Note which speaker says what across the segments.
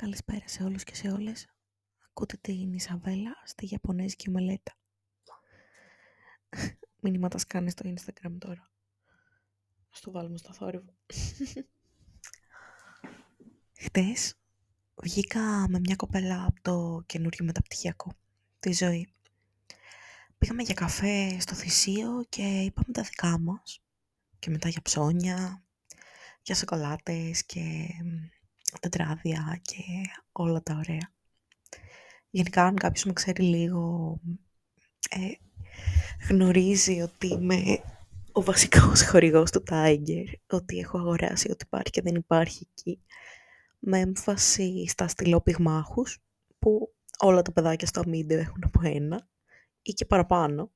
Speaker 1: Καλησπέρα σε όλους και σε όλες. Ακούτε την Ισαβέλα στη Ιαπωνέζικη μελέτα. Μηνύματα σκάνε στο Instagram τώρα. Ας το βάλουμε στο θόρυβο. Χτες βγήκα με μια κοπέλα από το καινούριο μεταπτυχιακό, τη ζωή. Πήγαμε για καφέ στο θυσίο και είπαμε τα δικά μας. Και μετά για ψώνια, για σοκολάτες και τετράδια και όλα τα ωραία. Γενικά, αν κάποιος με ξέρει λίγο, ε, γνωρίζει ότι είμαι ο βασικός χορηγός του Tiger, ότι έχω αγοράσει ό,τι υπάρχει και δεν υπάρχει εκεί, με έμφαση στα στυλόπιγμάχους, που όλα τα παιδάκια στο αμύντιο έχουν από ένα ή και παραπάνω,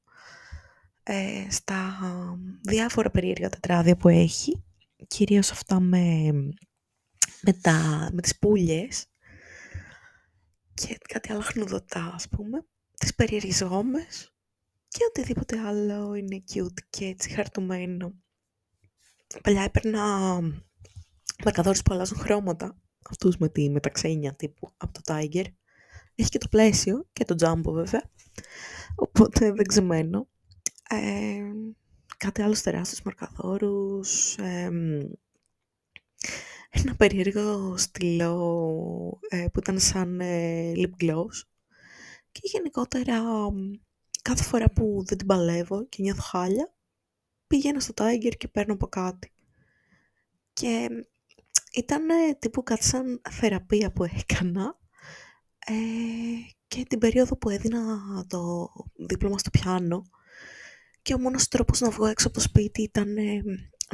Speaker 1: ε, στα διάφορα περίεργα τετράδια που έχει, κυρίως αυτά με με, τα, με τις πουλιες και κάτι άλλο χνουδωτά ας πούμε, τις περιεριζόμες και οτιδήποτε άλλο είναι cute και έτσι χαρτωμένο. Παλιά έπαιρνα μαρκαδόρους που αλλάζουν χρώματα, αυτούς με τη μεταξένια τύπου από το Tiger. Έχει και το πλαίσιο και το jumbo βέβαια, οπότε δεν ξεμένω. Ε, κάτι άλλο τεράστιους μαρκαδόρους, ε, ένα περίεργο στυλό ε, που ήταν σαν ε, lip gloss και γενικότερα κάθε φορά που δεν την παλεύω και νιώθω χάλια πήγαινα στο Tiger και παίρνω από κάτι. Και ήταν τύπου κάτι σαν θεραπεία που έκανα ε, και την περίοδο που έδινα το δίπλωμα στο πιάνο και ο μόνος τρόπος να βγω έξω από το σπίτι ήταν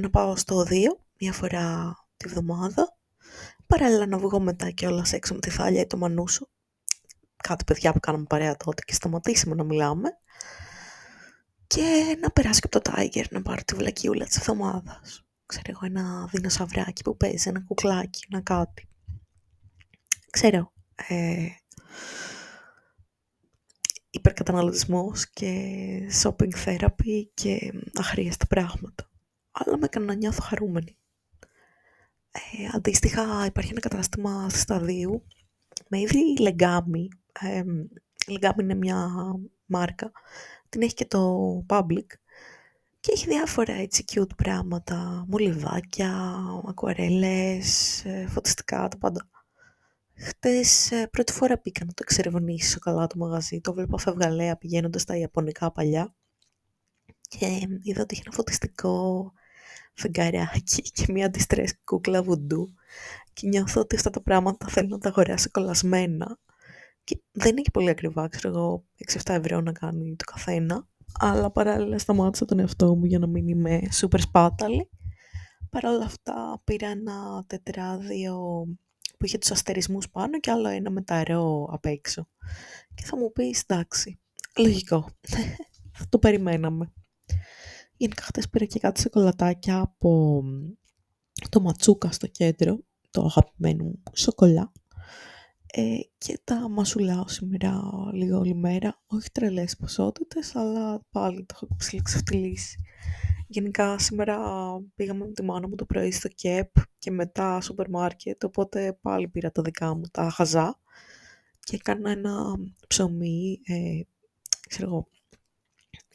Speaker 1: να πάω στο 2 μια φορά τη βδομάδα. Παράλληλα να βγω μετά και όλα έξω με τη Θάλια ή το Μανούσο. Κάτι παιδιά που κάναμε παρέα τότε και σταματήσαμε να μιλάμε. Και να περάσει και από το Tiger να πάρω τη βλακιούλα της εβδομάδας. Ξέρω εγώ ένα δεινοσαυράκι που παίζει, ένα κουκλάκι, ένα κάτι. Ξέρω. Ε, υπερκαταναλωτισμός και shopping therapy και αχρίαστα πράγματα. Αλλά με έκανε να νιώθω χαρούμενη. Ε, αντίστοιχα υπάρχει ένα κατάστημα στη Σταδίου με είδη Λεγκάμι. Ε, Λεγκάμι είναι μια μάρκα. Την έχει και το Public. Και έχει διάφορα έτσι cute πράγματα. Μολυβάκια, ακουαρέλες, ε, φωτιστικά, τα πάντα. Χτες ε, πρώτη φορά πήγα να το εξερευνήσω καλά το μαγαζί. Το βλέπω φευγαλέα πηγαίνοντας στα Ιαπωνικά παλιά. Και είδα ότι είχε ένα φωτιστικό φεγγαράκι και μια αντιστρες κούκλα βουντού και νιώθω ότι αυτά τα πράγματα θέλω να τα αγοράσω κολλασμένα και δεν είναι και πολύ ακριβά, ξέρω εγώ, 6-7 ευρώ να κάνει το καθένα αλλά παράλληλα σταμάτησα τον εαυτό μου για να μην είμαι σούπερ σπάταλη. Παρ' όλα αυτά πήρα ένα τετράδιο που είχε τους αστερισμούς πάνω και άλλο ένα με τα ρο απ' έξω. Και θα μου πεις, εντάξει, λογικό, θα το περιμέναμε. Γενικά χτες πήρα και κάτι σοκολατάκια από το ματσούκα στο κέντρο, το αγαπημένο μου σοκολά. Ε, και τα μασουλάω σήμερα λίγο όλη μέρα. Όχι τρελές ποσότητες, αλλά πάλι το έχω ψηλεξευτελίσει. Γενικά σήμερα πήγαμε με τη μάνα μου το πρωί στο ΚΕΠ και μετά σούπερ μάρκετ, οπότε πάλι πήρα τα δικά μου τα χαζά και έκανα ένα ψωμί, ε, ξέρω εγώ,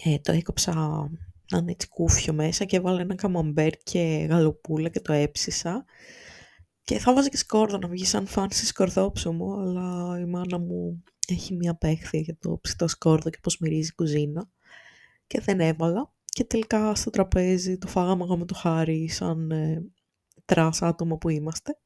Speaker 1: ε, το έκοψα να είναι έτσι κούφιο μέσα και έβαλα ένα καμαμπέρ και γαλοπούλα και το έψισα. Και θα βάζα και σκόρδο να βγει σαν φάνση σκορδόψωμο, αλλά η μάνα μου έχει μια παίχθεια για το ψητό σκόρδο και πώς μυρίζει η κουζίνα. Και δεν έβαλα. Και τελικά στο τραπέζι το φάγαμε εγώ με τον Χάρη σαν ε, trash άτομα που είμαστε.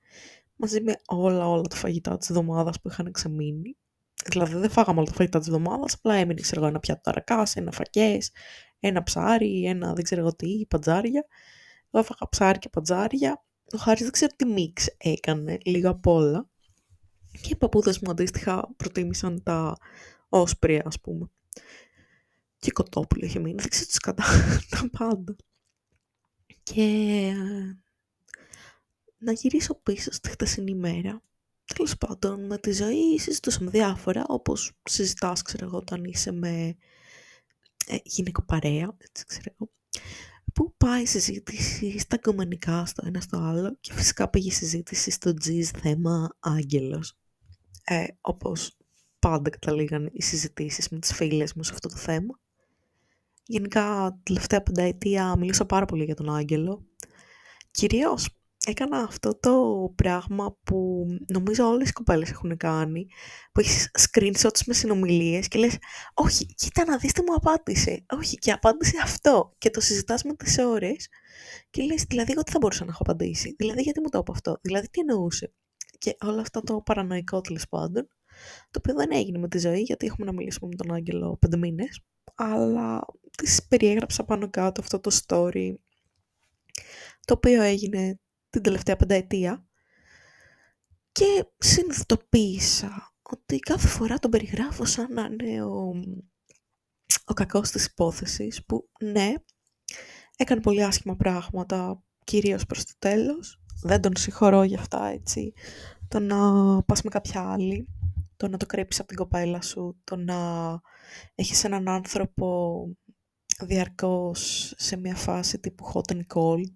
Speaker 1: Μαζί με όλα όλα τα φαγητά της εβδομάδας που είχαν ξεμείνει. Δηλαδή δεν φάγαμε όλα τα φαγητά της εβδομάδας, απλά έμεινε ξέρω, ένα πιάτο αρακάς, ένα φακές, ένα ψάρι, ένα δεν ξέρω τι, παντζάρια. Εγώ έφαγα ψάρι και παντζάρια. Ο Χάρης δεν ξέρω τι mix έκανε, λίγα απ' όλα. Και οι παππούδες μου αντίστοιχα προτίμησαν τα όσπρια, ας πούμε. Και κοτόπουλο είχε μείνει, δεν ξέρω τι κατά τα πάντα. Και ε, να γυρίσω πίσω στη χτεσινή μέρα. Τέλος πάντων, με τη ζωή συζητούσαμε διάφορα, όπως συζητάς, ξέρω εγώ, όταν είσαι με ε, γυναικοπαρέα, έτσι ξέρω εγώ, που πάει η συζήτηση στα κομμανικά στο ένα στο άλλο και φυσικά πήγε η συζήτηση στο τζιζ θέμα άγγελος. ε, όπως πάντα καταλήγαν οι συζητήσεις με τις φίλες μου σε αυτό το θέμα. Γενικά, τελευταία πενταετία μιλούσα πάρα πολύ για τον Άγγελο. Κυρίως έκανα αυτό το πράγμα που νομίζω όλες οι κοπέλες έχουν κάνει, που έχεις screenshots με συνομιλίες και λες «Όχι, κοίτα να δεις τι μου απάντησε, όχι και απάντησε αυτό» και το συζητάς με τις ώρες και λες «Δηλαδή εγώ τι θα μπορούσα να έχω απαντήσει, δηλαδή γιατί μου το είπε αυτό, δηλαδή τι εννοούσε» και όλο αυτό το παρανοϊκό τέλος πάντων, το οποίο δεν έγινε με τη ζωή γιατί έχουμε να μιλήσουμε με τον Άγγελο πέντε μήνες, αλλά της περιέγραψα πάνω κάτω αυτό το story το οποίο έγινε την τελευταία πενταετία και συνειδητοποίησα ότι κάθε φορά τον περιγράφω σαν να είναι ο, ο κακός της υπόθεσης που ναι, έκανε πολύ άσχημα πράγματα κυρίως προς το τέλος. Δεν τον συγχωρώ για αυτά έτσι. Το να πας με κάποια άλλη, το να το κρέψεις από την κοπέλα σου, το να έχεις έναν άνθρωπο διαρκώς σε μια φάση τύπου hot and cold,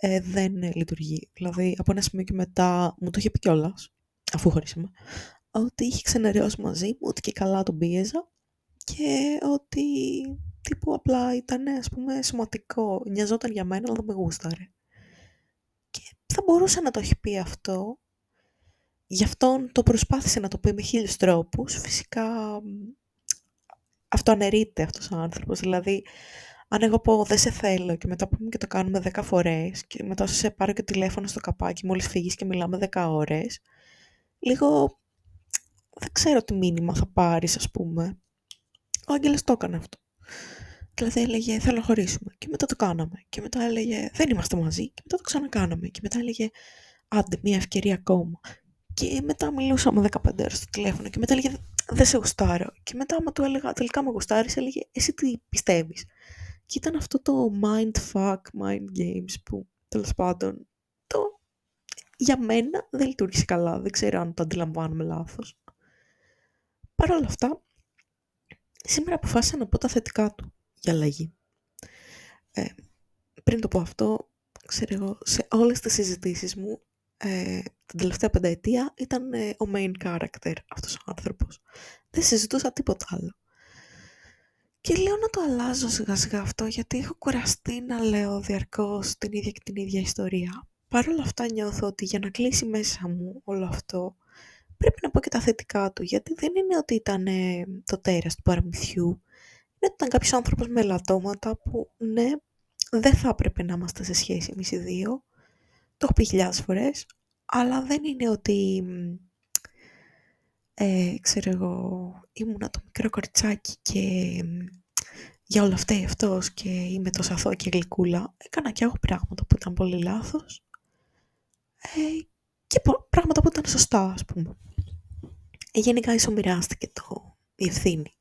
Speaker 1: ε, δεν λειτουργεί. Δηλαδή, από ένα σημείο και μετά μου το είχε πει κιόλας, αφού χωρίσαμε, ότι είχε ξενερώσει μαζί μου, ότι και καλά τον πίεζα και ότι τύπου απλά ήταν, ας πούμε, σημαντικό. Νοιαζόταν για μένα, αλλά δεν με γούσταρε. Και θα μπορούσε να το έχει πει αυτό. Γι' αυτόν το προσπάθησε να το πει με χίλιους τρόπους. Φυσικά αυτό αναιρείται αυτός ο άνθρωπος. Δηλαδή, αν εγώ πω δεν σε θέλω και μετά πούμε και το κάνουμε 10 φορές και μετά σε πάρω και τηλέφωνο στο καπάκι μόλις φύγεις και μιλάμε 10 ώρες, λίγο δεν ξέρω τι μήνυμα θα πάρεις ας πούμε. Ο Άγγελος το έκανε αυτό. Δηλαδή έλεγε θέλω να χωρίσουμε και μετά το κάναμε. Και μετά έλεγε δεν είμαστε μαζί και μετά το ξανακάναμε. Και μετά έλεγε άντε μια ευκαιρία ακόμα και μετά μιλούσαμε 15 ώρες στο τηλέφωνο. Και μετά έλεγε δεν σε γουστάρω και μετά άμα του έλεγα τελικά με γουστάρεις έλεγε εσύ τι πιστεύεις και ήταν αυτό το mind fuck, mind games που τέλος πάντων το για μένα δεν λειτουργήσε καλά. Δεν ξέρω αν το αντιλαμβάνομαι λάθος. Παρ' όλα αυτά, σήμερα αποφάσισα να πω τα θετικά του για αλλαγή. Ε, πριν το πω αυτό, ξέρω εγώ, σε όλες τις συζητήσεις μου, ε, την τελευταία πενταετία ήταν ε, ο main character αυτός ο άνθρωπος. Δεν συζητούσα τίποτα άλλο. Και λέω να το αλλάζω σιγά σιγά αυτό γιατί έχω κουραστεί να λέω διαρκώς την ίδια και την ίδια ιστορία. Παρ' όλα αυτά νιώθω ότι για να κλείσει μέσα μου όλο αυτό πρέπει να πω και τα θετικά του γιατί δεν είναι ότι ήταν ε, το τέρας του παραμυθιού. Είναι ότι ήταν κάποιος άνθρωπος με ελαττώματα που ναι δεν θα έπρεπε να είμαστε σε σχέση εμείς οι δύο. Το έχω πει χιλιάδες φορές. Αλλά δεν είναι ότι ε, ξέρω εγώ, ήμουνα το μικρό κοριτσάκι και για όλα αυτά αυτός και είμαι τόσο αθώα και γλυκούλα. Έκανα και εγώ πράγματα που ήταν πολύ λάθος ε, και πράγματα που ήταν σωστά, ας πούμε. Ε, γενικά ισομοιράστηκε το η ευθύνη.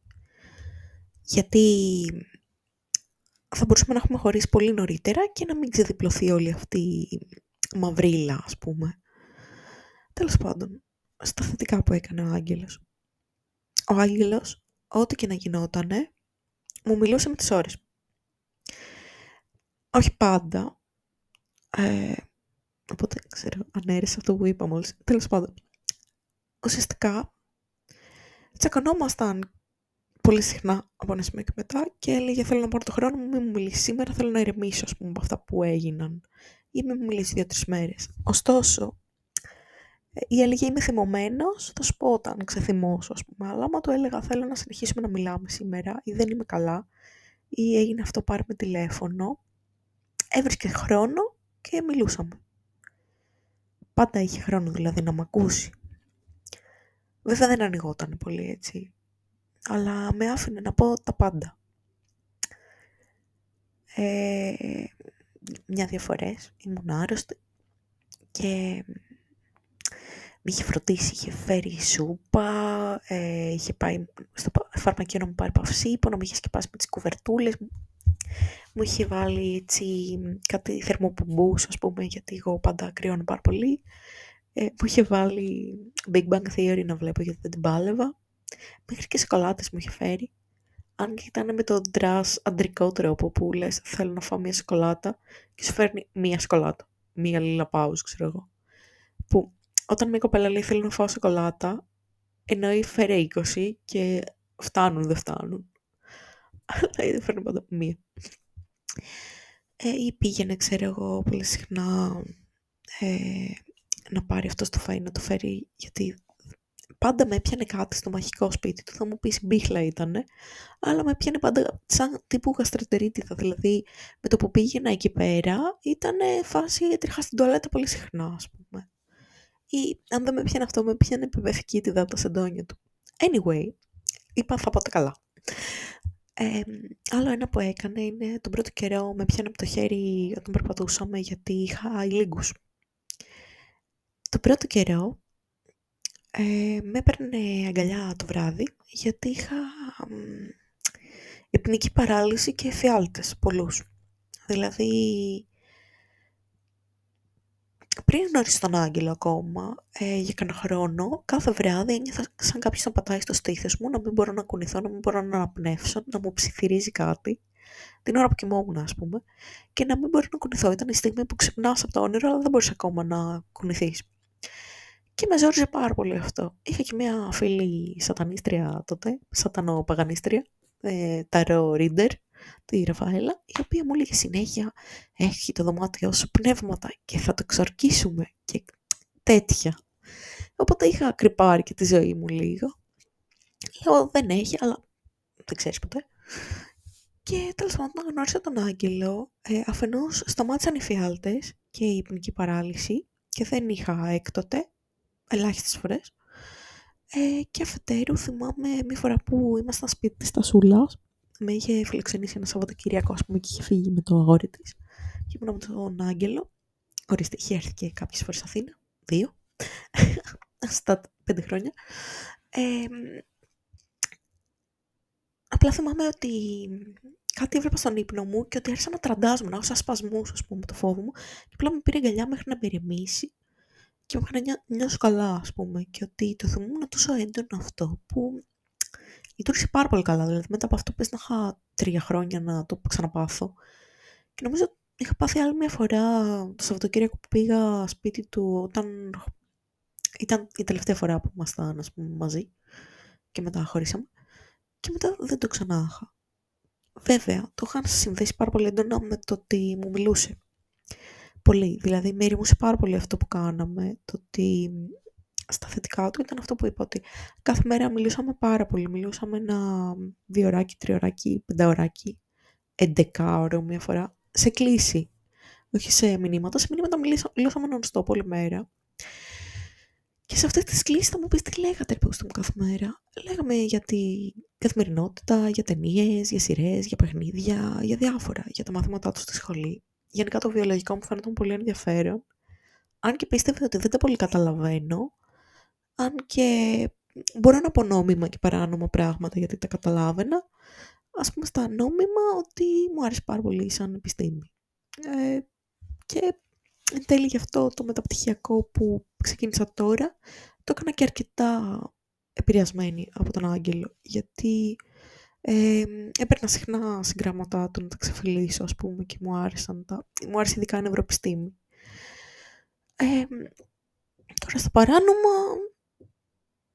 Speaker 1: Γιατί θα μπορούσαμε να έχουμε χωρίσει πολύ νωρίτερα και να μην ξεδιπλωθεί όλη αυτή η μαυρίλα, ας πούμε. Τέλος πάντων, στα θετικά που έκανε ο Άγγελος. Ο Άγγελος, ό,τι και να γινότανε, μου μιλούσε με τις ώρες. Όχι πάντα. Ε, οπότε, ξέρω, ανέρεσε αυτό που είπα μόλις. Τέλος πάντων. Ουσιαστικά, τσακωνόμασταν πολύ συχνά από ένα σημείο και μετά και έλεγε θέλω να πάρω το χρόνο μου, μην μου μιλήσεις σήμερα, θέλω να ηρεμήσω ας πούμε από αυτά που έγιναν ή μην μου μιλήσεις δύο-τρεις μέρες. Ωστόσο, ή έλεγε είμαι θυμωμένος, θα σου πω όταν ξεθυμώσω ας πούμε, αλλά άμα του έλεγα θέλω να συνεχίσουμε να μιλάμε σήμερα ή δεν είμαι καλά ή έγινε αυτό πάρε με τηλέφωνο, έβρισκε χρόνο και μιλούσαμε. Πάντα είχε χρόνο δηλαδή να μ' ακούσει. Βέβαια δεν ανοιγόταν πολύ έτσι, αλλά με άφηνε να πω τα πάντα. Ε, μια-δύο φορές ήμουν άρρωστη και με είχε φροντίσει, είχε φέρει σούπα, ε, είχε πάει στο φαρμακείο να μου πάρει παυσίπο, να μου είχε σκεπάσει με τις κουβερτούλες, μου είχε βάλει έτσι κάτι θερμοπομπούς, ας πούμε, γιατί εγώ πάντα κρυώνω πάρα πολύ. Ε, μου είχε βάλει Big Bang Theory να βλέπω γιατί δεν την πάλευα. Μέχρι και σοκολάτες μου είχε φέρει. Αν και ήταν με τον ντρας αντρικό τρόπο που λες θέλω να φάω μια σοκολάτα και σου φέρνει μία σοκολάτα. Μία λίλα πάους, ξέρω εγώ. Που όταν μια κοπέλα λέει θέλω να φάω σοκολάτα, εννοεί φέρε 20 και φτάνουν, δεν φτάνουν. Αλλά δεν φέρνει πάντα μία. Ε, ή πήγαινε, ξέρω εγώ, πολύ συχνά ε, να πάρει αυτό το φαΐ, να το φέρει, γιατί πάντα με έπιανε κάτι στο μαχικό σπίτι του, θα μου πεις μπίχλα ήτανε, αλλά με έπιανε πάντα σαν τύπου γαστρετερίτιδα, δηλαδή με το που πήγαινα εκεί πέρα ήταν φάση έτρεχα στην τουαλέτα πολύ συχνά, ας πούμε. Ή αν δεν με πιάνε αυτό, με πιάνε επιβεβαιωτικήτιδα από τα σεντόνια του. Anyway, είπα θα πάτε καλά. Ε, άλλο ένα που έκανε είναι τον πρώτο καιρό με πιάνε από το χέρι όταν περπατούσαμε γιατί είχα ηλίγκους. Το πρώτο καιρό ε, με έπαιρνε αγκαλιά το βράδυ γιατί είχα υπνική παράλυση και εφιάλτες πολλούς. Δηλαδή πριν γνωρίσω τον Άγγελο ακόμα, ε, για κανένα χρόνο, κάθε βράδυ ένιωθα σαν κάποιος να πατάει στο στήθος μου, να μην μπορώ να κουνηθώ, να μην μπορώ να αναπνεύσω, να μου ψιθυρίζει κάτι, την ώρα που κοιμόμουν ας πούμε, και να μην μπορώ να κουνηθώ. Ήταν η στιγμή που ξυπνάς από το όνειρο, αλλά δεν μπορείς ακόμα να κουνηθείς. Και με ζόριζε πάρα πολύ αυτό. Είχα και μια φίλη σατανίστρια τότε, σατανοπαγανίστρια, ε, ταρό ρίντερ, τη Ραφαέλα, η οποία μου έλεγε συνέχεια έχει το δωμάτιό σου πνεύματα και θα το εξορκίσουμε και τέτοια. Οπότε είχα κρυπάρει και τη ζωή μου λίγο. Λέω δεν έχει, αλλά δεν ξέρεις ποτέ. Και τέλος πάντων όταν γνώρισα τον Άγγελο, ε, αφενός σταμάτησαν οι φιάλτες και η υπνική παράλυση και δεν είχα έκτοτε, ελάχιστες φορές. Ε, και αφετέρου θυμάμαι μία φορά που ήμασταν σπίτι της Τασούλας με είχε φιλοξενήσει ένα Σαββατοκύριακο, ας πούμε, και είχε φύγει με το αγόρι της. Και ήμουν με τον Άγγελο. Ορίστε, είχε έρθει και κάποιες φορές Αθήνα. Δύο. Στα πέντε χρόνια. Ε, απλά θυμάμαι ότι κάτι έβλεπα στον ύπνο μου και ότι άρχισα να τραντάζομαι, να έχω σαν σπασμούς, ας πούμε, το φόβο μου. Και απλά με πήρε αγκαλιά μέχρι να περιμήσει και μου έκανε να νιώσω καλά, ας πούμε. Και ότι το θυμόμουν τόσο έντονο αυτό που λειτουργήσε πάρα πολύ καλά. Δηλαδή, μετά από αυτό πες να είχα τρία χρόνια να το ξαναπάθω. Και νομίζω είχα πάθει άλλη μια φορά το Σαββατοκύριακο που πήγα σπίτι του όταν ήταν η τελευταία φορά που ήμασταν μαζί και μετά χωρίσαμε. Και μετά δεν το ξανά είχα. Βέβαια, το είχαν συνδέσει πάρα πολύ έντονα με το ότι μου μιλούσε. Πολύ. Δηλαδή, με ερημούσε πάρα πολύ αυτό που κάναμε. Το ότι στα θετικά του ήταν αυτό που είπα ότι κάθε μέρα μιλούσαμε πάρα πολύ. Μιλούσαμε ένα δύο ωράκι, τριωράκι, πενταωράκι, εντεκάωρο μία φορά, σε κλίση. Όχι σε μηνύματα. Σε μηνύματα μιλούσαμε non-stop όλη μέρα. Και σε αυτές τις κλήσεις θα μου πεις τι λέγατε ρε μου κάθε μέρα; Λέγαμε για τη καθημερινότητα, για ταινίες, για σειρές, για παιχνίδια, για διάφορα, για τα μαθήματά τους στη σχολή. Γενικά το βιολογικό μου φαίνονταν πολύ ενδιαφέρον. Αν και πίστευε ότι δεν τα πολύ καταλαβαίνω, αν και μπορώ να πω νόμιμα και παράνομα πράγματα γιατί τα καταλάβαινα, ας πούμε στα νόμιμα ότι μου άρεσε πάρα πολύ σαν επιστήμη. Ε, και εν τέλει γι' αυτό το μεταπτυχιακό που ξεκίνησα τώρα, το έκανα και αρκετά επηρεασμένη από τον Άγγελο, γιατί ε, έπαιρνα συχνά συγγράμματά του να τα ξεφυλίσω, ας πούμε, και μου άρεσαν τα... Μου άρεσε ειδικά η νευροεπιστήμη. Ε, τώρα στα παράνομα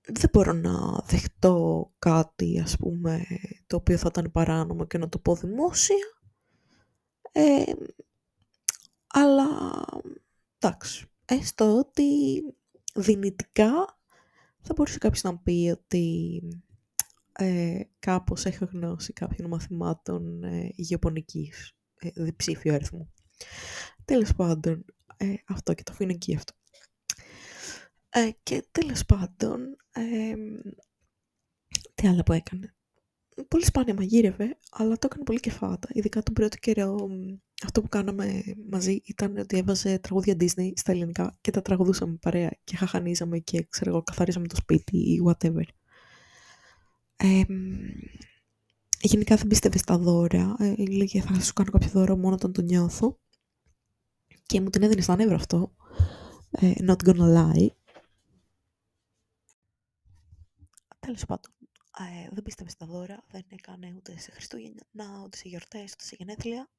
Speaker 1: δεν μπορώ να δεχτώ κάτι, ας πούμε, το οποίο θα ήταν παράνομο και να το πω δημόσια. Ε, αλλά, εντάξει, έστω ότι δυνητικά θα μπορούσε κάποιος να πει ότι ε, κάπως έχω γνώση κάποιων μαθημάτων ε, γεωπονικής, ε, διψήφιο αριθμού. Τέλος πάντων, ε, αυτό και το αφήνω εκεί αυτό. Ε, και τέλος πάντων, ε, τι άλλο που έκανε. Πολύ σπάνια μαγείρευε, αλλά το έκανε πολύ κεφάτα. Ειδικά τον πρώτο καιρό, αυτό που κάναμε μαζί ήταν ότι έβαζε τραγούδια Disney στα ελληνικά και τα τραγουδούσαμε παρέα και χαχανίζαμε και ξέρω εγώ, καθαρίζαμε το σπίτι ή whatever. Ε, γενικά δεν πίστευες στα δώρα. Ε, λέγε θα σου κάνω κάποιο δώρο μόνο όταν το νιώθω. Και μου την έδινε στα νεύρα αυτό. Ε, not gonna lie. Τέλος πάντων, ε, δεν πίστευε στα δώρα, δεν έκανε ούτε σε Χριστούγεννα, ούτε σε γιορτές, ούτε σε γενέθλια.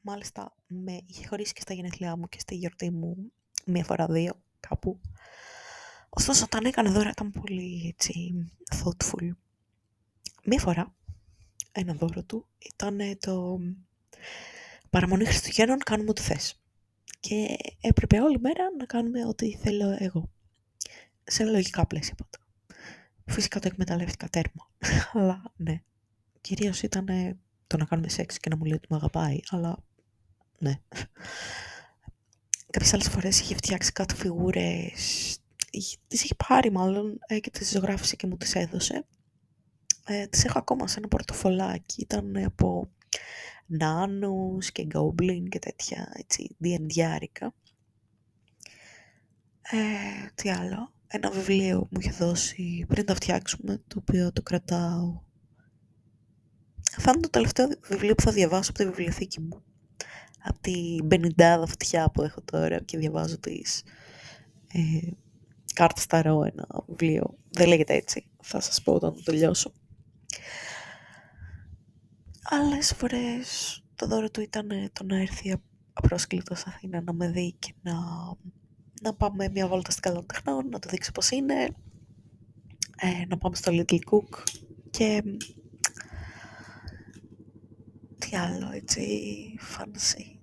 Speaker 1: Μάλιστα, με είχε χωρίσει και στα γενέθλιά μου και στη γιορτή μου μία φορά δύο, κάπου. Ωστόσο, όταν έκανε δώρα ήταν πολύ έτσι, thoughtful. Μία φορά, ένα δώρο του ήταν το παραμονή Χριστουγέννων κάνουμε ό,τι θες. Και έπρεπε όλη μέρα να κάνουμε ό,τι θέλω εγώ. Σε λογικά πλαίσια πάντα. Φυσικά το εκμεταλλεύτηκα τέρμα. αλλά ναι. Κυρίως ήταν το να κάνουμε σεξ και να μου λέει ότι με αγαπάει. Αλλά ναι. Κάποιες άλλες φορές είχε φτιάξει κάτι φιγούρες. Τις είχε πάρει μάλλον ε, και τις ζωγράφησε και μου τις έδωσε. Ε, τις έχω ακόμα σε ένα πορτοφολάκι. Ήταν από νάνους και γκόμπλιν και τέτοια έτσι διεντιάρικα. Ε, τι άλλο. Ένα βιβλίο μου είχε δώσει πριν το φτιάξουμε, το οποίο το κρατάω. Θα είναι το τελευταίο βιβλίο που θα διαβάσω από τη βιβλιοθήκη μου. Από την πενιντάδα φωτιά που έχω τώρα και διαβάζω τις ε, κάρτα στα ρο, ένα βιβλίο. Δεν λέγεται έτσι. Θα σας πω όταν το τελειώσω. Άλλες φορές το δώρο του ήταν το να έρθει απρόσκλητος στην Αθήνα να με δει και να, να πάμε μια βόλτα στην καλό τεχνών, να το δείξω πώς είναι, ε, να πάμε στο Little Cook και τι άλλο έτσι fancy.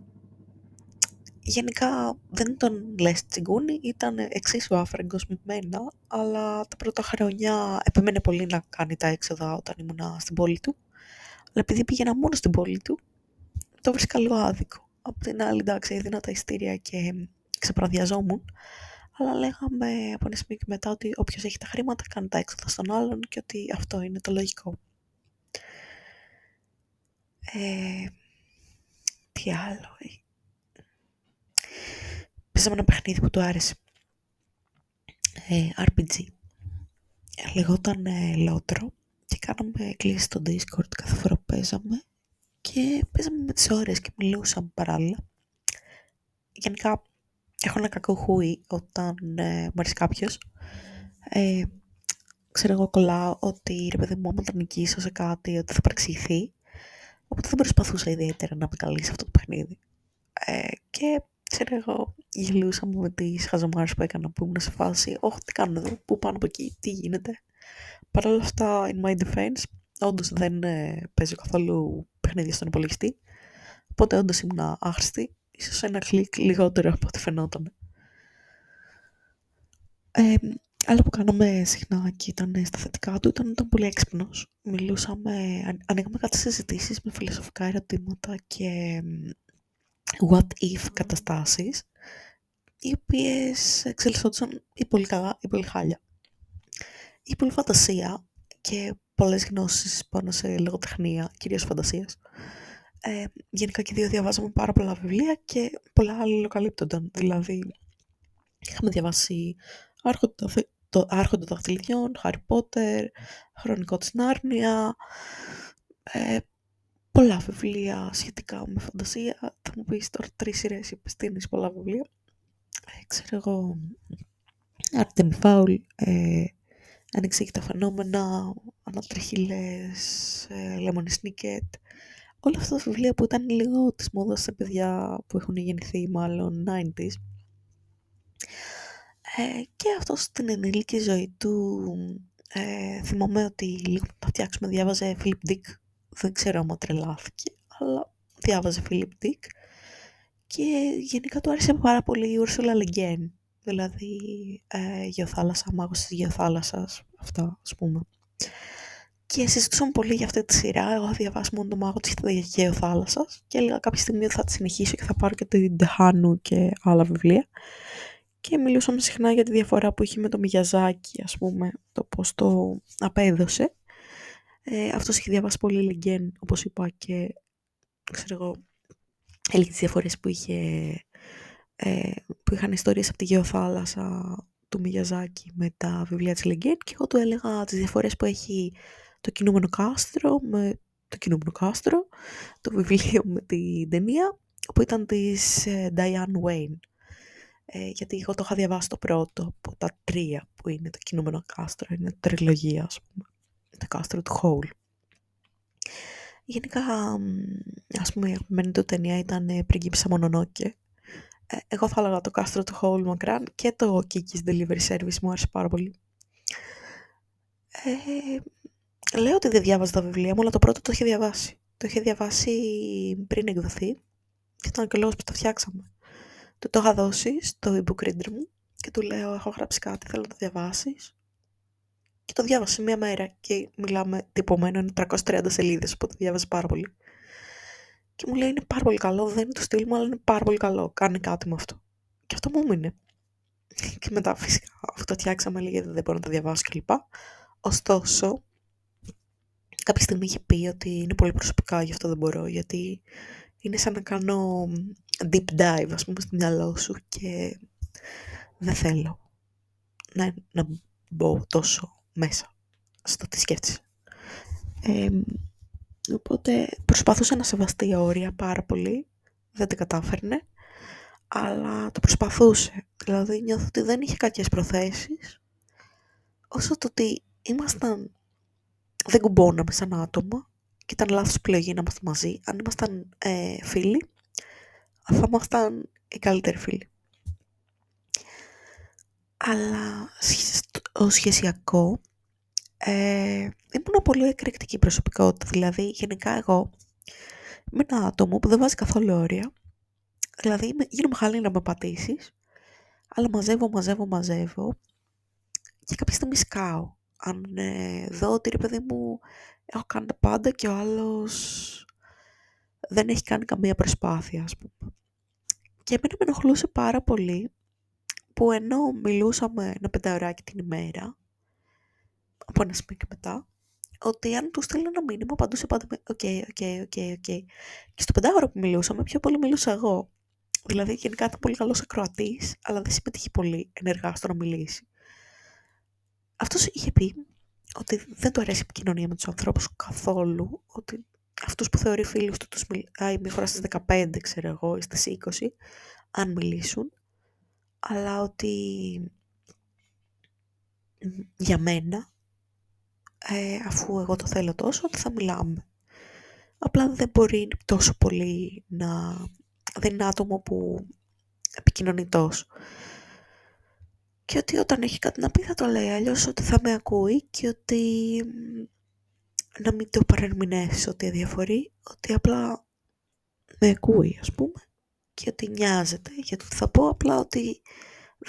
Speaker 1: Γενικά δεν τον λες τσιγκούνι, ήταν εξίσου άφραγκος με μένα, αλλά τα πρώτα χρόνια επέμενε πολύ να κάνει τα έξοδα όταν ήμουν στην πόλη του. Αλλά επειδή πήγαινα μόνο στην πόλη του, το βρίσκα λίγο άδικο. Από την άλλη, εντάξει, έδινα τα ειστήρια και ξεπραδιαζόμουν. Αλλά λέγαμε από ένα σημείο και μετά ότι όποιος έχει τα χρήματα κάνει τα έξοδα στον άλλον και ότι αυτό είναι το λογικό. Ε, τι άλλο. Ε. Παίζαμε ένα παιχνίδι που του άρεσε. Ε, RPG. Λεγόταν ε, Λότρο και κάναμε κλείσει στο Discord κάθε φορά που παίζαμε και παίζαμε με τις ώρες και μιλούσαμε παράλληλα. Γενικά έχω ένα κακό χούι όταν ε, μου αρέσει κάποιος. Ε, ξέρω εγώ κολλάω ότι ρε παιδί μου άμα τον νικήσω σε κάτι ότι θα παρεξηγηθεί. Οπότε δεν προσπαθούσα ιδιαίτερα να με καλεί σε αυτό το παιχνίδι. Ε, και ξέρω εγώ γελούσαμε με τις χαζομάρες που έκανα που ήμουν σε φάση «Όχι, τι κάνω εδώ, πού πάνω από εκεί, τι γίνεται». Παρ' όλα αυτά, in my defense, όντως δεν ε, παίζω καθόλου παιχνίδια στον υπολογιστή. Οπότε όντως ήμουν άχρηστη. Ίσως ένα κλικ λιγότερο από ό,τι φαινόταν. Ε, άλλο που κάναμε συχνά και ήταν στα θετικά του ήταν, ήταν πολύ έξυπνος. Μιλούσαμε, ανοίγαμε κάτι συζητήσεις με φιλοσοφικά ερωτήματα και what if καταστάσεις οι οποίες εξελισσόντουσαν ή πολύ καλά ή πολύ χάλια η πολύ φαντασία και πολλές γνώσεις πάνω σε λογοτεχνία, κυρίως φαντασίας. Ε, γενικά και δύο διαβάζαμε πάρα πολλά βιβλία και πολλά αλληλοκαλύπτονταν. Δηλαδή, είχαμε διαβάσει Άρχοντα, το Άρχοντα Δαχτυλιδιών, Χάρι Πότερ, Χρονικό της Νάρνια, ε, πολλά βιβλία σχετικά με φαντασία. Θα μου πεις τώρα τρεις σειρές είπες πολλά βιβλία. Ε, ξέρω εγώ, Άρτεμι Φάουλ, ε, ανεξήγητα φαινόμενα, ανατριχίλες, ε, Lemon Snicket. Όλα αυτά τα βιβλία που ήταν λίγο της μόδας σε παιδιά που έχουν γεννηθεί μάλλον 90s. Ε, και αυτό στην ενήλικη ζωή του ε, θυμάμαι ότι λίγο να φτιάξουμε διάβαζε Philip Dick. Δεν ξέρω αν τρελάθηκε, αλλά διάβαζε Philip Dick. Και γενικά του άρεσε πάρα πολύ η Ursula Le Guin δηλαδή ε, γεωθάλασσα, μάγος της γεωθάλασσας, αυτά ας πούμε. Και συζητούσαμε πολύ για αυτή τη σειρά. Εγώ θα διαβάσω μόνο το μάγο της γεωθάλασσας και έλεγα κάποια στιγμή θα τη συνεχίσω και θα πάρω και την Ντεχάνου και άλλα βιβλία. Και μιλούσαμε συχνά για τη διαφορά που είχε με το Μιγιαζάκι, ας πούμε, το πώς το απέδωσε. Ε, αυτός είχε διαβάσει πολύ Λιγκέν, όπως είπα, και ξέρω εγώ, έλεγε τις διαφορές που είχε ε, που είχαν ιστορίες από τη γεωθάλασσα του Μιγιαζάκη με τα βιβλία της Λεγκέν και εγώ του έλεγα τις διαφορές που έχει το κινούμενο κάστρο με το κινούμενο κάστρο, το βιβλίο με την ταινία που ήταν της ε, Diane Wayne. Ε, γιατί εγώ το είχα διαβάσει το πρώτο από τα τρία που είναι το κινούμενο κάστρο, είναι τριλογία ας πούμε, το κάστρο του Χόουλ. Γενικά, ας πούμε, η αγαπημένη του ταινία ήταν «Πριγκίπισσα Μονονόκε», Ε, εγώ θα έλεγα το κάστρο του Hole Macran και το Kiki's Delivery Service μου άρεσε πάρα πολύ. Ε, λέω ότι δεν διάβαζα τα βιβλία μου, αλλά το πρώτο το είχε διαβάσει. Το είχε διαβάσει πριν εκδοθεί και ήταν και ο λόγος που το φτιάξαμε. Του το είχα δώσει στο e-book reader μου και του λέω έχω γράψει κάτι, θέλω να το διαβάσεις. Και το διάβασε μία μέρα και μιλάμε τυπωμένο, είναι 330 σελίδες, οπότε διάβασε πάρα πολύ. Και μου λέει είναι πάρα πολύ καλό, δεν είναι το στυλ μου, αλλά είναι πάρα πολύ καλό, κάνει κάτι με αυτό. Και αυτό μου έμεινε. Και μετά φυσικά αυτό το φτιάξαμε, λέγε δεν μπορώ να το διαβάσω κλπ. Ωστόσο, κάποια στιγμή είχε πει ότι είναι πολύ προσωπικά, γι' αυτό δεν μπορώ, γιατί είναι σαν να κάνω deep dive, ας πούμε, στο μυαλό σου και δεν θέλω να, να μπω τόσο μέσα στο τι σκέφτεσαι. οπότε προσπαθούσα να σεβαστεί όρια πάρα πολύ, δεν την κατάφερνε, αλλά το προσπαθούσε. Δηλαδή νιώθω ότι δεν είχε κακές προθέσεις, όσο το ότι ήμασταν, δεν κουμπώναμε σαν άτομα και ήταν λάθος επιλογή να είμαστε μαζί. Αν ήμασταν ε, φίλοι, θα ήμασταν οι καλύτεροι φίλοι. Αλλά ο σχεσιακό ε, ήμουν πολύ εκρηκτική προσωπικότητα. Δηλαδή, γενικά εγώ είμαι ένα άτομο που δεν βάζει καθόλου όρια. Δηλαδή, γίνομαι χαλή να με πατήσεις, αλλά μαζεύω, μαζεύω, μαζεύω και κάποια στιγμή σκάω. Αν ε, δω ότι ρε παιδί μου έχω κάνει τα πάντα και ο άλλος δεν έχει κάνει καμία προσπάθεια, ας πούμε. Και εμένα με ενοχλούσε πάρα πολύ που ενώ μιλούσαμε ένα πενταωράκι την ημέρα, από ένα σημείο και μετά, ότι αν του στείλω ένα μήνυμα, απαντούσε πάντα με «OK, OK, OK, OK». Και στο πεντάωρο που μιλούσαμε, πιο πολύ μιλούσα εγώ. Δηλαδή, γενικά ήταν πολύ καλός ακροατής, αλλά δεν συμμετείχε πολύ ενεργά στο να μιλήσει. Αυτός είχε πει ότι δεν του αρέσει η επικοινωνία με τους ανθρώπους καθόλου, ότι αυτούς που θεωρεί φίλους του τους μιλάει μία φορά στις 15, ξέρω εγώ, ή στις 20, αν μιλήσουν, αλλά ότι για μένα, ε, αφού εγώ το θέλω τόσο, ότι θα μιλάμε. Απλά δεν μπορεί τόσο πολύ να... δεν είναι άτομο που επικοινωνεί τόσο. Και ότι όταν έχει κάτι να πει θα το λέει, αλλιώς ότι θα με ακούει και ότι να μην το παρερμηνεύσει ότι αδιαφορεί, ότι απλά με ακούει ας πούμε και ότι νοιάζεται για το θα πω απλά ότι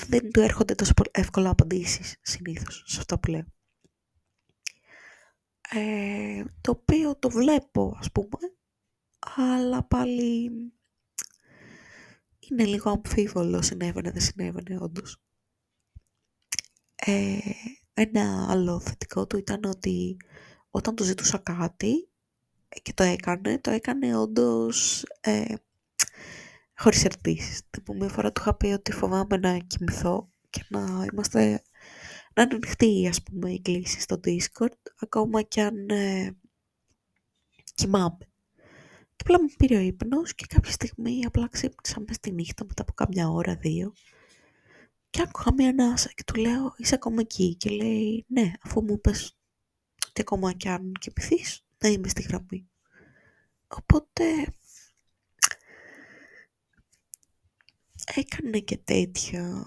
Speaker 1: δεν του έρχονται τόσο εύκολα απαντήσεις συνήθως σε αυτό που λέω. Ε, το οποίο το βλέπω ας πούμε, αλλά πάλι είναι λίγο αμφίβολο συνέβαινε, δεν συνέβαινε όντως. Ε, ένα άλλο θετικό του ήταν ότι όταν του ζητούσα κάτι και το έκανε, το έκανε όντως ε, χωρίς ερωτήσεις. Τύπου μία φορά του είχα πει ότι φοβάμαι να κοιμηθώ και να είμαστε να είναι ανοιχτή ας πούμε η κλίση στο Discord ακόμα και αν ε, κοιμάμαι. Και απλά με πήρε ο ύπνος και κάποια στιγμή απλά ξύπνησα μέσα στη νύχτα μετά από κάμια ώρα, δύο και άκουγα μία ανάσα και του λέω είσαι ακόμα εκεί και λέει ναι αφού μου είπες ότι ακόμα κι αν κοιμηθείς να είμαι στη γραμμή. Οπότε έκανε και τέτοια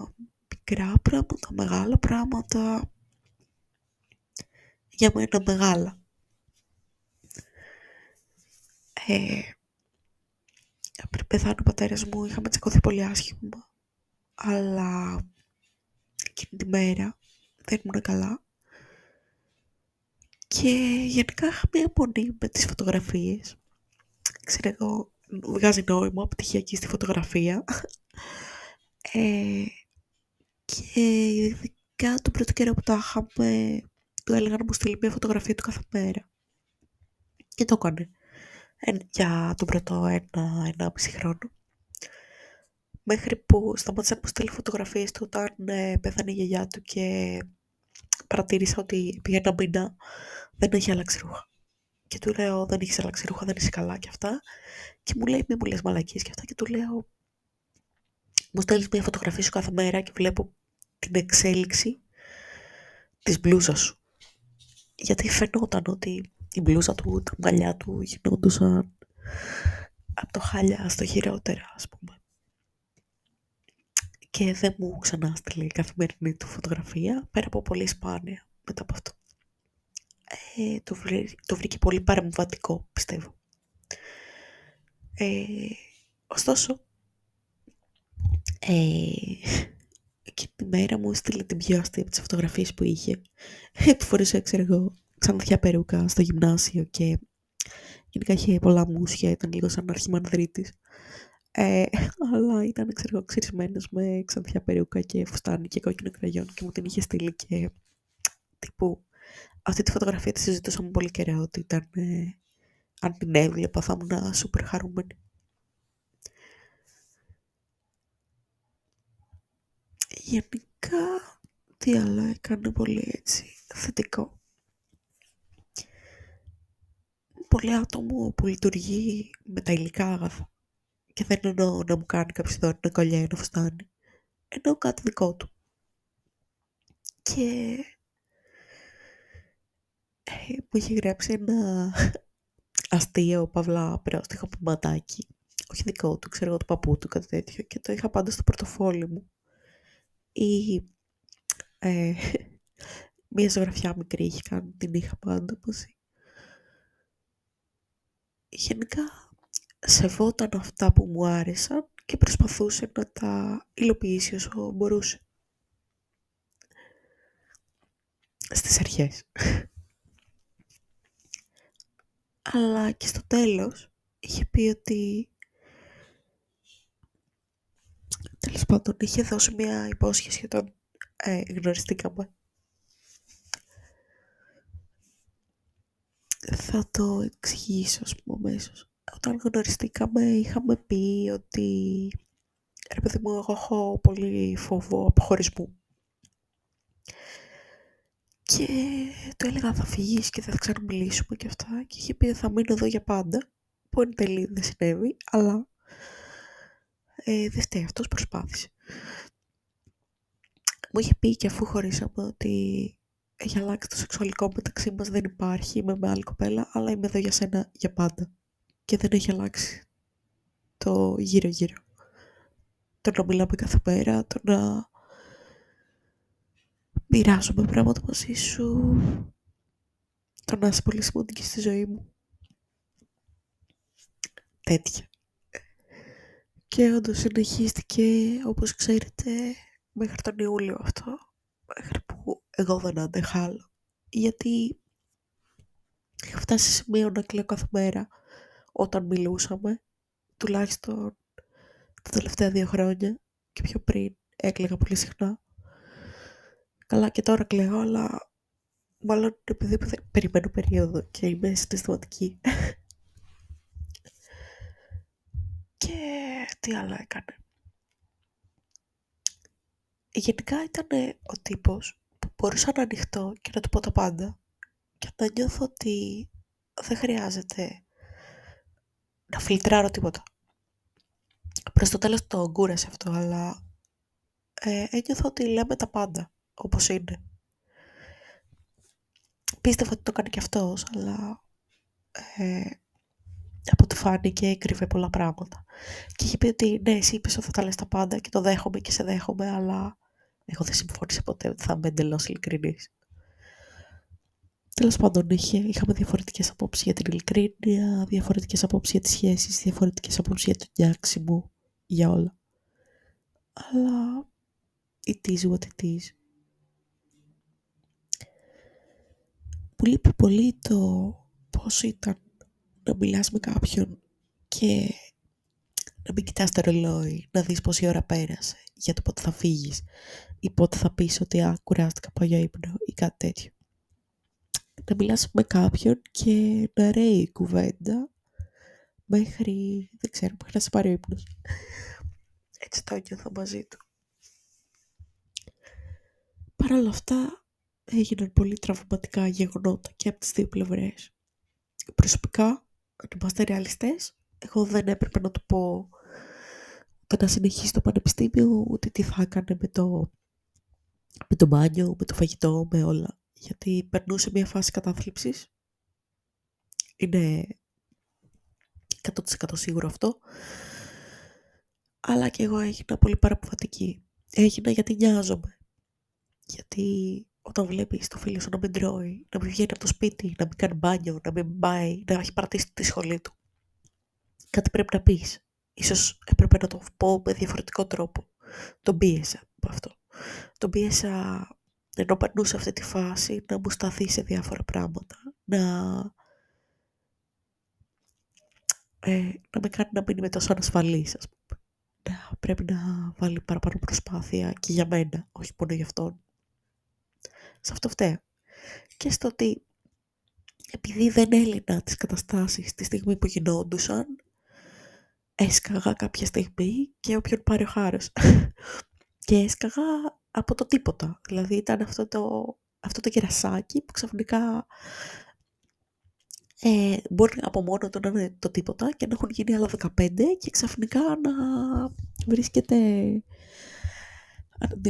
Speaker 1: μικρά πράγματα, μεγάλα πράγματα για μένα μεγάλα. Ε, πριν πεθάνει ο πατέρας μου είχαμε τσακωθεί πολύ άσχημα αλλά εκείνη τη μέρα δεν ήμουν καλά. Και γενικά είχα μια μονή με τις φωτογραφίες. Ξέρω εγώ βγάζει νόημα πτυχιακή στη φωτογραφία. Ε, και ειδικά τον πρώτο καιρό που τα είχαμε του έλεγα να μου στείλει μια φωτογραφία του κάθε μέρα. Και το έκανε. Ε, για τον πρώτο ένα, ένα μισή χρόνο μέχρι που σταμάτησε να μου στέλνει φωτογραφίες του όταν ε, πέθανε η γιαγιά του και παρατήρησα ότι πήγε ένα μήνα δεν έχει αλλάξει ρούχα. Και του λέω δεν έχεις αλλάξει ρούχα, δεν είσαι καλά και αυτά. Και μου λέει μη μου λες μαλακίες και αυτά και του λέω μου στέλνεις μια φωτογραφία σου κάθε μέρα και βλέπω την εξέλιξη της μπλούζας σου. Γιατί φαινόταν ότι η μπλούζα του, τα μαλλιά του γινόντουσαν από το χάλια στο χειρότερα, ας πούμε. Και δεν μου ξανά στείλει η καθημερινή του φωτογραφία, πέρα από πολύ σπάνια μετά από αυτό. Ε, το, το βρήκε πολύ παρεμβατικό, πιστεύω. Ε, ωστόσο, ε, και τη μέρα μου έστειλε την πιο αστεία από τις φωτογραφίες που είχε. Ε, που φορούσε, ξέρω εγώ, ξανθιά περούκα στο γυμνάσιο και γενικά είχε πολλά μουσια, ήταν λίγο σαν αρχιμανδρίτης. Ε, αλλά ήταν, ξέρω εγώ, ξυρισμένος με ξανθιά περούκα και φουστάνι και κόκκινο κραγιόν και μου την είχε στείλει και τύπου αυτή τη φωτογραφία τη συζητούσαμε πολύ καιρό ότι ήταν ε, αν την έβλεπα θα ήμουν σούπερ χαρούμενη. Γενικά, τι άλλο έκανε πολύ έτσι θετικό. Πολύ άτομο που λειτουργεί με τα υλικά αγαθά. Και δεν εννοώ να μου κάνει κάποιος δώρο να κολλιά ένα φουστάνι. Εννοώ κάτι δικό του. Και ε, μου είχε γράψει ένα αστείο, παυλά, πρόστιχο ματάκι. Όχι δικό του, ξέρω εγώ του παππού του, κάτι τέτοιο. Και το είχα πάντα στο πορτοφόλι μου. Ή ε, μία ζωγραφιά μικρή είχε κάνει, την είχα πάντα μαζί. Γενικά σεβόταν αυτά που μου άρεσαν και προσπαθούσε να τα υλοποιήσει όσο μπορούσε. Στις αρχές. Αλλά και στο τέλος είχε πει ότι τέλος πάντων είχε δώσει μια υπόσχεση όταν ε, γνωριστήκαμε. Θα το εξηγήσω, ας πούμε, αμέσως. Όταν γνωριστήκαμε είχαμε πει ότι ρε παιδί μου, εγώ έχω πολύ φόβο αποχωρισμού. Και το έλεγα θα φύγεις και δεν θα ξαναμιλήσουμε και αυτά και είχε πει θα μείνω εδώ για πάντα που εν τέλει δεν συνέβη αλλά ε, δεν φταίει αυτός προσπάθησε. Μου είχε πει και αφού χωρίσαμε ότι έχει αλλάξει το σεξουαλικό μεταξύ μας δεν υπάρχει, είμαι με άλλη κοπέλα αλλά είμαι εδώ για σένα για πάντα και δεν έχει αλλάξει το γύρω γύρω. Το να μιλάμε κάθε μέρα, το να μοιράζομαι πράγματα μαζί σου, το να είσαι πολύ σημαντική στη ζωή μου. Τέτοια. Και όντως συνεχίστηκε, όπως ξέρετε, μέχρι τον Ιούλιο αυτό, μέχρι που εγώ δεν άντεχα άλλο. Γιατί είχα φτάσει σε σημείο να κλαίω κάθε μέρα όταν μιλούσαμε, τουλάχιστον τα τελευταία δύο χρόνια και πιο πριν έκλαιγα πολύ συχνά. Καλά και τώρα κλαίω, αλλά μάλλον επειδή περιμένω περίοδο και είμαι συναισθηματική. και τι άλλο έκανε. Γενικά ήταν ο τύπος που μπορούσα να ανοιχτώ και να του πω τα πάντα και να νιώθω ότι δεν χρειάζεται να φιλτράρω τίποτα. Προς το τέλος το κούρασε αυτό, αλλά ε, ένιωθα ότι λέμε τα πάντα όπως είναι. Πίστευα ότι το κάνει και αυτός, αλλά ε, από ό,τι φάνηκε έκρυβε πολλά πράγματα. Και είχε πει ότι ναι, εσύ είπες ότι θα τα λες τα πάντα και το δέχομαι και σε δέχομαι, αλλά εγώ δεν συμφώνησα ποτέ ότι θα είμαι εντελώς ειλικρινής. Τέλος πάντων, είχε, είχαμε διαφορετικές απόψεις για την ειλικρίνεια, διαφορετικές απόψεις για τις σχέσεις, διαφορετικές απόψεις για το νιάξιμο, για όλα. Αλλά it is what it is. Μου λείπει πολύ το πώς ήταν να μιλάς με κάποιον και να μην κοιτάς το ρολόι, να δεις πόση ώρα πέρασε, για το πότε θα φύγεις ή πότε θα πεις ότι α, κουράστηκα από για ύπνο ή κάτι τέτοιο. Να μιλάς με κάποιον και να ρέει η κουβέντα μέχρι, δεν ξέρω, μέχρι να σε πάρει ο ύπνος. Έτσι το ένιωθα μαζί του. Παρ' όλα αυτά, έγιναν πολύ τραυματικά γεγονότα και από τις δύο πλευρές. Προσωπικά, αν είμαστε ρεαλιστές, εγώ δεν έπρεπε να του πω ούτε να συνεχίσει το πανεπιστήμιο, ούτε τι θα έκανε με το, με το μπάνιο, με το φαγητό, με όλα. Γιατί περνούσε μια φάση κατάθλιψης. Είναι 100% σίγουρο αυτό. Αλλά και εγώ έγινα πολύ παραποβατική. έγινα γιατί νοιάζομαι. Γιατί όταν βλέπεις το φίλο σου να μην τρώει, να μην βγαίνει από το σπίτι, να μην κάνει μπάνιο, να μην πάει, να έχει παρατήσει τη σχολή του. Κάτι πρέπει να πεις. Ίσως έπρεπε να το πω με διαφορετικό τρόπο. Τον πίεσα από αυτό. Τον πίεσα ενώ περνούσε αυτή τη φάση να μου σταθεί σε διάφορα πράγματα. Να, ε, να με κάνει να μην είμαι τόσο ανασφαλής, ας πούμε. Να πρέπει να βάλει παραπάνω προσπάθεια και για μένα, όχι μόνο για αυτόν. Σε αυτό φταίω. Και στο ότι επειδή δεν έλυνα τις καταστάσεις τη στιγμή που γινόντουσαν, έσκαγα κάποια στιγμή και όποιον πάρει ο χάρος. και έσκαγα από το τίποτα. Δηλαδή ήταν αυτό το, αυτό το κερασάκι που ξαφνικά ε, μπορεί από μόνο του να είναι το τίποτα και να έχουν γίνει άλλα 15 και ξαφνικά να βρίσκεται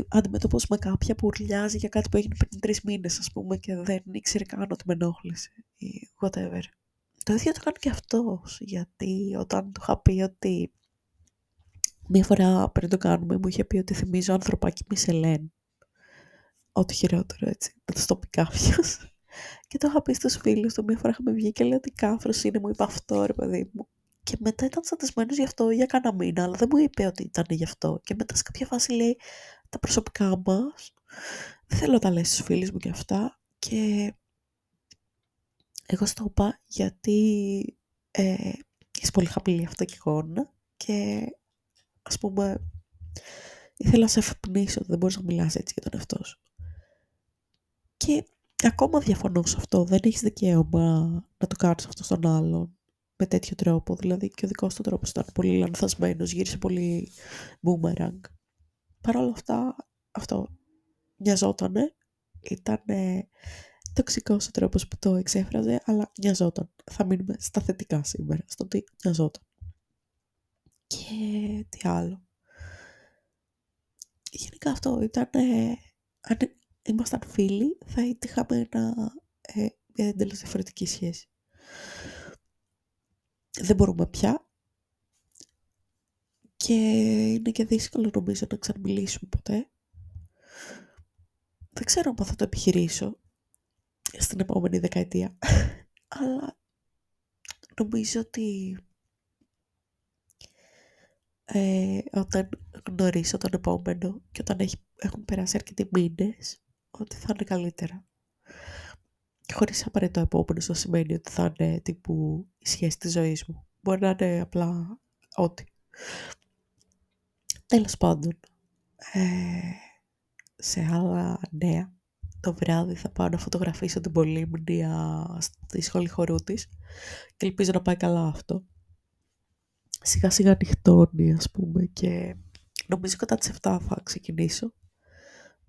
Speaker 1: αντιμετωπίσουμε κάποια που ουρλιάζει για κάτι που έγινε πριν τρεις μήνες ας πούμε και δεν ήξερε καν ότι με ενόχλησε ή whatever. Το ίδιο το κάνει και αυτός γιατί όταν του είχα πει ότι μία φορά πριν το κάνουμε μου είχε πει ότι θυμίζω ανθρωπάκι Μισελέν ό,τι χειρότερο έτσι, να το πει κάποιο. Και το είχα πει στους φίλους του, μία φορά είχαμε βγει και λέει ότι κάφρος είναι, μου είπε αυτό ρε παιδί μου. Και μετά ήταν τσαντισμένος γι' αυτό για κάνα μήνα, αλλά δεν μου είπε ότι ήταν γι' αυτό. Και μετά σε κάποια φάση λέει τα προσωπικά μας, δεν θέλω να τα λες στους φίλους μου και αυτά. Και εγώ στο είπα γιατί ε, είσαι πολύ χαμηλή αυτό και εικόνα και ας πούμε ήθελα να σε ευπνήσω ότι δεν μπορείς να μιλάς έτσι για τον εαυτό σου. Και ακόμα διαφωνώ σε αυτό. Δεν έχεις δικαίωμα να το κάνεις αυτό στον άλλον με τέτοιο τρόπο. Δηλαδή και ο δικός του τρόπος ήταν πολύ λανθασμένος, γύρισε πολύ boomerang. Παρ' όλα αυτά, αυτό νοιαζότανε. Ήταν τοξικός ο τρόπος που το εξέφραζε, αλλά νοιαζόταν. Θα μείνουμε στα θετικά σήμερα, στο ότι νοιαζόταν. Και τι άλλο. Γενικά αυτό ήταν... αν ήμασταν φίλοι, θα είχαμε ένα, ε, μια εντελώς διαφορετική σχέση. Δεν μπορούμε πια. Και είναι και δύσκολο νομίζω να ξαναμιλήσουμε ποτέ. Δεν ξέρω αν θα το επιχειρήσω στην επόμενη δεκαετία. Αλλά νομίζω ότι ε, όταν γνωρίσω τον επόμενο και όταν έχει, έχουν περάσει αρκετοί μήνες, ότι θα είναι καλύτερα. Και χωρίς απαραίτητο επόμενο να σημαίνει ότι θα είναι τύπου η σχέση της ζωής μου. Μπορεί να είναι απλά ό,τι. Τέλος πάντων, ε, σε άλλα νέα, το βράδυ θα πάω να φωτογραφίσω την Πολύμνια στη σχολή χορού της και ελπίζω να πάει καλά αυτό. Σιγά σιγά νυχτώνει ας πούμε και νομίζω κατά τις 7 θα ξεκινήσω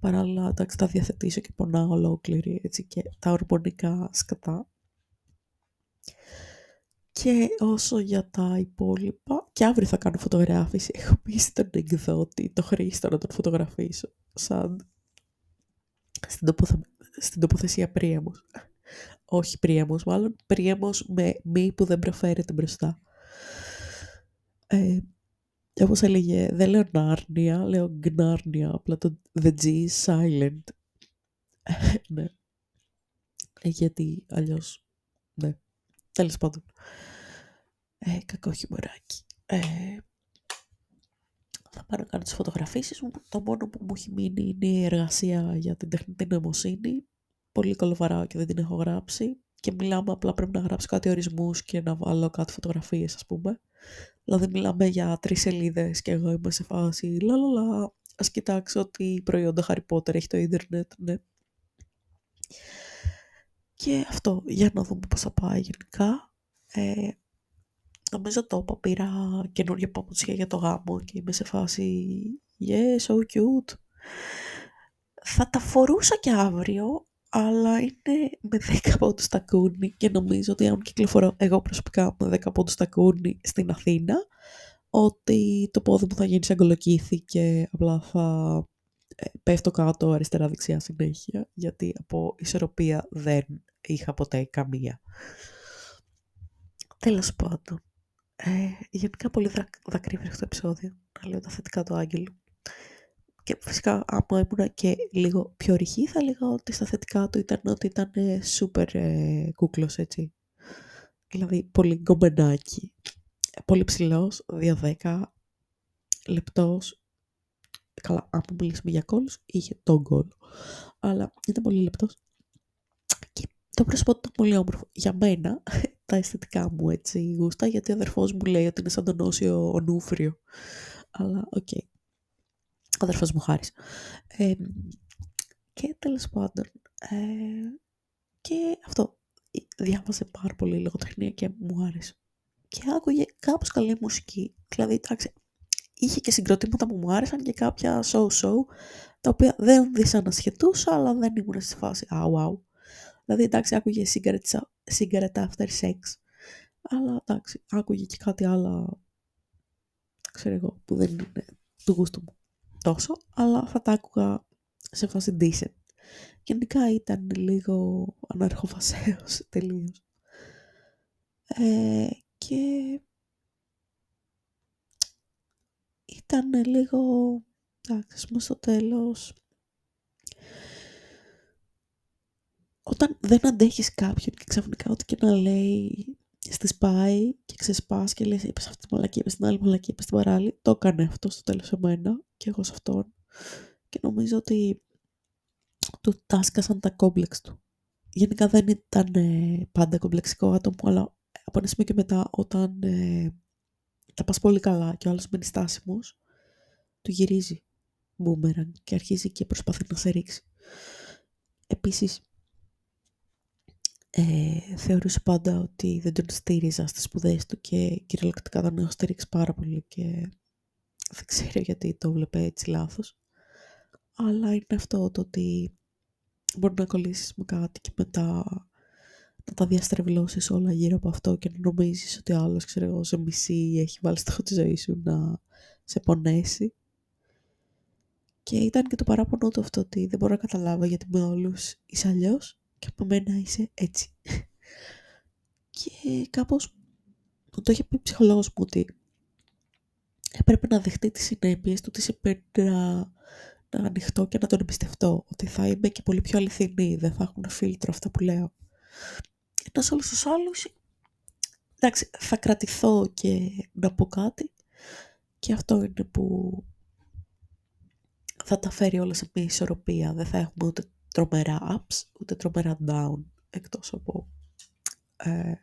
Speaker 1: Παράλληλα, εντάξει, τα διαθετήσω και πονάω ολόκληρη, έτσι, και τα ορμονικά σκατά. Και όσο για τα υπόλοιπα, και αύριο θα κάνω φωτογράφηση. Έχω πει στον εκδότη, το Χρήστο, να τον φωτογραφίσω, σαν στην, τοποθε... στην τοποθεσία Πρίαμος. Όχι Πρίαμος, μάλλον Πρίαμος με μη που δεν προφέρεται μπροστά. Ε, όπως έλεγε, δεν λέω Νάρνια, λέω Γκνάρνια, απλά το The G is silent. ναι. Ε, γιατί αλλιώς, ναι. Τέλος πάντων. Ε, κακό χειμωράκι. Ε, θα πάω να κάνω τις φωτογραφίσεις μου. Το μόνο που μου έχει μείνει είναι η εργασία για την τεχνητή νοημοσύνη. Πολύ κολοβαράω και δεν την έχω γράψει. Και μιλάμε απλά πρέπει να γράψω κάτι ορισμούς και να βάλω κάτι φωτογραφίες ας πούμε. Δηλαδή μιλάμε για τρεις σελίδες και εγώ είμαι σε φάση λαλαλα, ας κοιτάξω τι προϊόντα Harry Potter έχει το ίντερνετ, ναι. Και αυτό, για να δούμε πώς θα πάει γενικά. Ε, νομίζω το είπα, πήρα καινούργια παπούτσια για το γάμο και είμαι σε φάση yeah, so cute. Θα τα φορούσα και αύριο, αλλά είναι με 10 πόντους τακούνι και νομίζω ότι αν κυκλοφορώ εγώ προσωπικά με 10 πόντους τακούνι στην Αθήνα, ότι το πόδι μου θα γίνει σαν κολοκύθι και απλά θα ε, πέφτω κάτω αριστερά-δεξιά συνέχεια, γιατί από ισορροπία δεν είχα ποτέ καμία. Τέλος πάντων, ε, γενικά πολύ δακρύβρεχο το επεισόδιο, να λέω τα θετικά του Άγγελου. Και Και φυσικά, άμα ήμουν και λίγο πιο ρηχή, θα έλεγα ότι στα θετικά του ήταν ότι ήταν σούπερ ε, κούκλος, έτσι. Δηλαδή, πολύ γκομενάκι. Πολύ ψηλός, 2-10, λεπτός. Καλά, αν μιλήσουμε για κώλους, είχε τον κώλο. Αλλά ήταν πολύ λεπτός. Και το πρόσωπό του ήταν πολύ όμορφο. Για μένα, τα αισθητικά μου έτσι γούστα, γιατί ο αδερφός μου λέει ότι είναι σαν τον Όσιο Ονούφριο. Αλλά, OK. Okay. Ο αδερφός μου Χάρης. Ε, και τέλος πάντων, ε, και αυτό, διάβασε πάρα πολύ λογοτεχνία και μου άρεσε. Και άκουγε κάπως καλή μουσική. Δηλαδή, εντάξει, είχε και συγκροτήματα που μου άρεσαν και κάποια so-so, τα οποία δεν δυσανασχετούσα, αλλά δεν ήμουν στη φάση «Α, wow». Δηλαδή, εντάξει, άκουγε Cigarette, Cigarettes After Sex, αλλά εντάξει, άκουγε και κάτι άλλο, ξέρω εγώ, που δεν είναι του γούστου μου τόσο, αλλά θα τα άκουγα σε φάση decent. Γενικά ήταν λίγο αναρχοφασέως τελείως. Ε, και ήταν λίγο, εντάξει, στο τέλος, όταν δεν αντέχεις κάποιον και ξαφνικά ό,τι και να λέει στη σπάει και ξεσπάς και λες είπες αυτή τη μαλακή, είπες την άλλη μαλακή, είπες την παράλληλη, το έκανε αυτό στο τέλος σε μένα και εγώ σε αυτόν και νομίζω ότι του τάσκασαν τα κόμπλεξ του. Γενικά δεν ήταν ε, πάντα κομπλεξικό άτομο, αλλά από ένα σημείο και μετά όταν ε, τα πας πολύ καλά και ο άλλος μένει στάσιμος, του γυρίζει μπούμεραν και αρχίζει και προσπαθεί να σε ρίξει. Επίσης, ε, θεωρούσε πάντα ότι δεν τον στήριζα στις σπουδές του και κυριολεκτικά δεν έχω στηρίξει πάρα πολύ και δεν ξέρω γιατί το βλέπε έτσι λάθος. Αλλά είναι αυτό το ότι μπορεί να κολλήσεις με κάτι και μετά να τα διαστρεβλώσεις όλα γύρω από αυτό και να νομίζεις ότι ο άλλος, ξέρω εγώ, σε μισή έχει βάλει στόχο της ζωής σου να σε πονέσει. Και ήταν και το παράπονο του αυτό ότι δεν μπορώ να καταλάβω γιατί με όλους είσαι αλλιώς και από μένα είσαι έτσι. και κάπως μου το είχε πει ο ψυχολόγος μου ότι έπρεπε να δεχτεί τις συνέπειες του, τις σημαίνει να ανοιχτώ και να τον εμπιστευτώ. Ότι θα είμαι και πολύ πιο αληθινή, δεν θα έχουν φίλτρο αυτά που λέω. Ενώ σε όλους τους άλλους, εντάξει, θα κρατηθώ και να πω κάτι και αυτό είναι που θα τα φέρει όλα σε μια ισορροπία. Δεν θα έχουμε ούτε τρομερά ups, ούτε τρομερά down, εκτός από ε,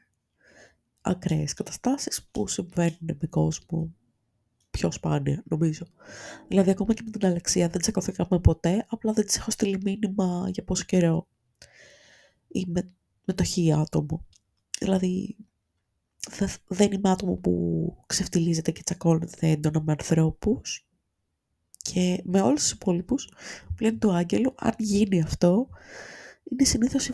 Speaker 1: ακραίες καταστάσεις που συμβαίνουν με κόσμο πιο σπάνια, νομίζω. Δηλαδή, ακόμα και με την Αλεξία δεν τσακωθήκαμε ποτέ, απλά δεν της έχω στείλει μήνυμα για πόσο καιρό. Ή με, με το χι άτομο. Δηλαδή, δεν είμαι άτομο που ξεφτιλίζεται και τσακώνεται έντονα με ανθρώπους. Και με όλους τους υπόλοιπους, πλέον του Άγγελου, αν γίνει αυτό, είναι συνήθως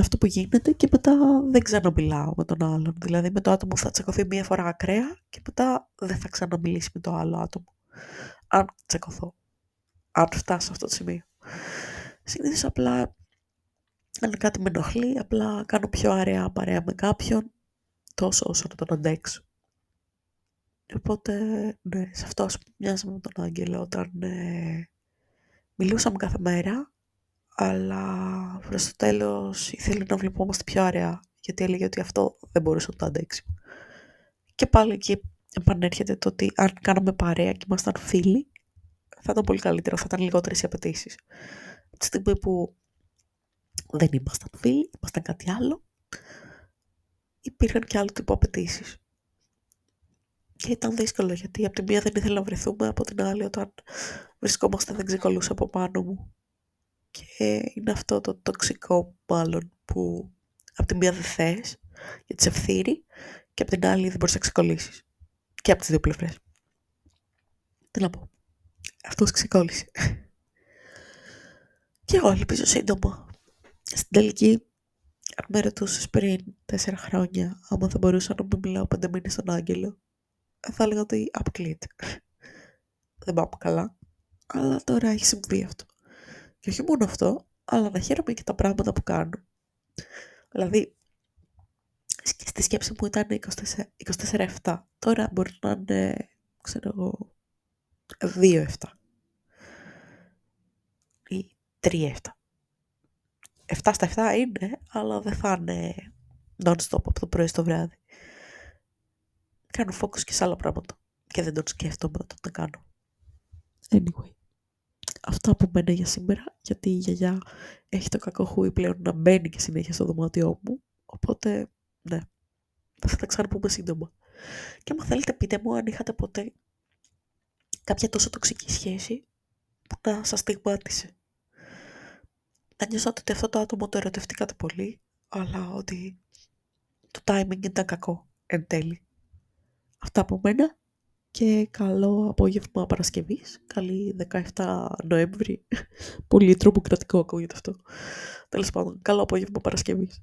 Speaker 1: αυτό που γίνεται και μετά δεν ξαναμιλάω με τον άλλον. Δηλαδή με το άτομο θα τσακωθεί μία φορά ακραία και μετά δεν θα ξαναμιλήσει με το άλλο άτομο. Αν τσακωθώ. Αν φτάσω σε αυτό το σημείο. Συνήθως απλά αν κάτι με ενοχλεί, απλά κάνω πιο αραιά παρέα με κάποιον τόσο όσο να τον αντέξω. Οπότε, ναι, σε αυτό μοιάζαμε με τον Άγγελο όταν ε, μιλούσαμε κάθε μέρα αλλά προς το τέλος ήθελε να βλεπόμαστε πιο αραιά, γιατί έλεγε ότι αυτό δεν μπορούσε να το αντέξει. Και πάλι εκεί επανέρχεται το ότι αν κάναμε παρέα και ήμασταν φίλοι, θα ήταν πολύ καλύτερο, θα ήταν λιγότερες οι απαιτήσεις. Τη στιγμή που δεν ήμασταν φίλοι, ήμασταν κάτι άλλο, υπήρχαν και άλλου τύπου απαιτήσεις. Και ήταν δύσκολο γιατί από τη μία δεν ήθελα να βρεθούμε, από την άλλη όταν βρισκόμαστε δεν ξεκολούσα από πάνω μου. Και είναι αυτό το τοξικό μάλλον που από τη μία δεν θες γιατί σε ευθύρει και από την άλλη δεν μπορείς να ξεκολλήσεις. Και από τις δύο πλευρές. Τι να πω. Αυτός ξεκόλλησε. και εγώ ελπίζω σύντομα. Στην τελική, αν με ρωτούσες πριν τέσσερα χρόνια, άμα θα μπορούσα να μην μιλάω πέντε μήνες στον Άγγελο, θα έλεγα ότι αποκλείεται. δεν πάμε καλά. Αλλά τώρα έχει συμβεί αυτό. Και όχι μόνο αυτό, αλλά να χαίρομαι και τα πράγματα που κάνω. Δηλαδή, στη σκέψη μου ήταν 24-7. Τώρα μπορεί να είναι, ξέρω εγώ, 2-7. 3-7. 7 στα 7 είναι, αλλά δεν θα είναι non-stop από το πρωί στο βράδυ. Κάνω focus και σε άλλα πράγματα. Και δεν τον σκέφτομαι όταν τα κάνω. Anyway. Αυτά από μένα για σήμερα, γιατί η γιαγιά έχει το κακό χούι πλέον να μπαίνει και συνέχεια στο δωμάτιό μου. Οπότε, ναι, θα τα ξαναπούμε σύντομα. Και άμα θέλετε πείτε μου αν είχατε ποτέ κάποια τόσο τοξική σχέση που να σας στιγμάτισε. Να νιώσατε ότι αυτό το άτομο το ερωτευτήκατε πολύ, αλλά ότι το timing ήταν κακό εν τέλει. Αυτά από μένα και καλό απόγευμα Παρασκευής. Καλή 17 Νοέμβρη. Πολύ τρομοκρατικό ακούγεται αυτό. Τέλος πάντων, καλό απόγευμα Παρασκευής.